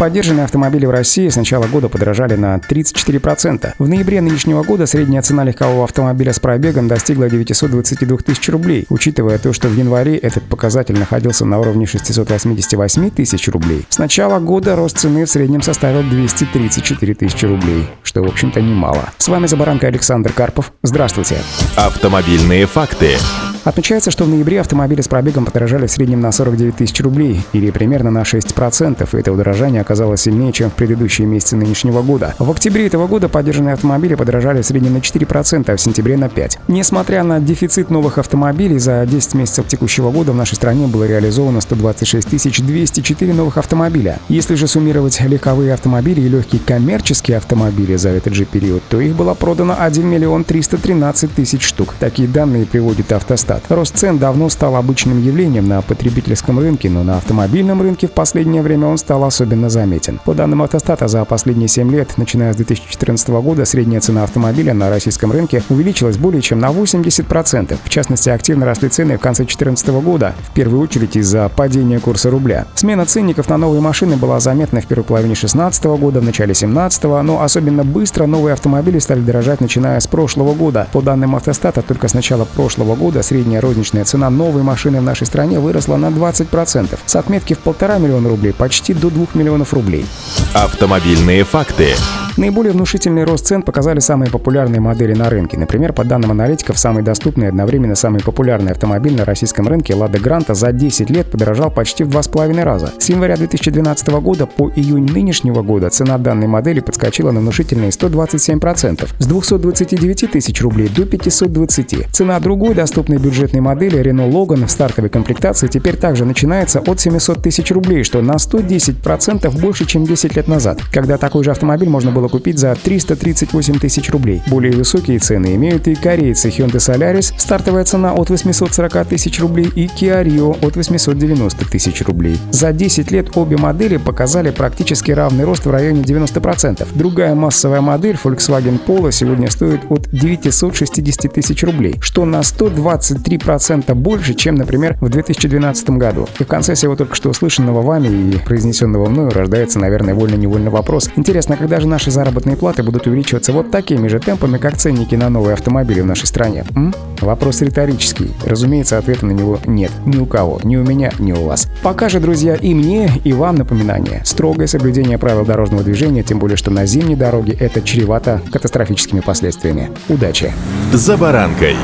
Поддержанные автомобили в России с начала года подорожали на 34%. В ноябре нынешнего года средняя цена легкового автомобиля с пробегом достигла 922 тысяч рублей, учитывая то, что в январе этот показатель находился на уровне 688 тысяч рублей. С начала года рост цены в среднем составил 234 тысячи рублей, что, в общем-то, немало. С вами Забаранка Александр Карпов. Здравствуйте. Автомобильные факты. Отмечается, что в ноябре автомобили с пробегом подорожали в среднем на 49 тысяч рублей, или примерно на 6%. И это удорожание оказалось сильнее, чем в предыдущие месяцы нынешнего года. В октябре этого года поддержанные автомобили подорожали в среднем на 4%, а в сентябре на 5%. Несмотря на дефицит новых автомобилей, за 10 месяцев текущего года в нашей стране было реализовано 126 204 новых автомобиля. Если же суммировать легковые автомобили и легкие коммерческие автомобили за этот же период, то их было продано 1 миллион 313 тысяч штук. Такие данные приводит автостат Росстат. Рост цен давно стал обычным явлением на потребительском рынке, но на автомобильном рынке в последнее время он стал особенно заметен. По данным автостата, за последние 7 лет, начиная с 2014 года, средняя цена автомобиля на российском рынке увеличилась более чем на 80%. В частности, активно росли цены в конце 2014 года, в первую очередь из-за падения курса рубля. Смена ценников на новые машины была заметна в первой половине 2016 года, в начале 2017, но особенно быстро новые автомобили стали дорожать, начиная с прошлого года. По данным автостата, только с начала прошлого года средняя средняя розничная цена новой машины в нашей стране выросла на 20%. С отметки в полтора миллиона рублей почти до 2 миллионов рублей. Автомобильные факты. Наиболее внушительный рост цен показали самые популярные модели на рынке. Например, по данным аналитиков, самый доступный и одновременно самый популярный автомобиль на российском рынке Lada Granta за 10 лет подорожал почти в 2,5 раза. С января 2012 года по июнь нынешнего года цена данной модели подскочила на внушительные 127%, с 229 тысяч рублей до 520. Цена другой доступной бюджетной модели Renault Logan в стартовой комплектации теперь также начинается от 700 тысяч рублей, что на 110% больше, чем 10 лет назад, когда такой же автомобиль можно было купить за 338 тысяч рублей. Более высокие цены имеют и корейцы Hyundai Solaris, стартовая цена от 840 тысяч рублей, и Kia Rio от 890 тысяч рублей. За 10 лет обе модели показали практически равный рост в районе 90%. Другая массовая модель Volkswagen Polo сегодня стоит от 960 тысяч рублей, что на 123% больше, чем, например, в 2012 году. И в конце всего только что услышанного вами и произнесенного мною рождается, наверное, вольно-невольно вопрос. Интересно, когда же наши заработные платы будут увеличиваться вот такими же темпами, как ценники на новые автомобили в нашей стране? М? Вопрос риторический. Разумеется, ответа на него нет. Ни у кого. Ни у меня, ни у вас. Пока же, друзья, и мне, и вам напоминание. Строгое соблюдение правил дорожного движения, тем более, что на зимней дороге это чревато катастрофическими последствиями. Удачи! «За баранкой»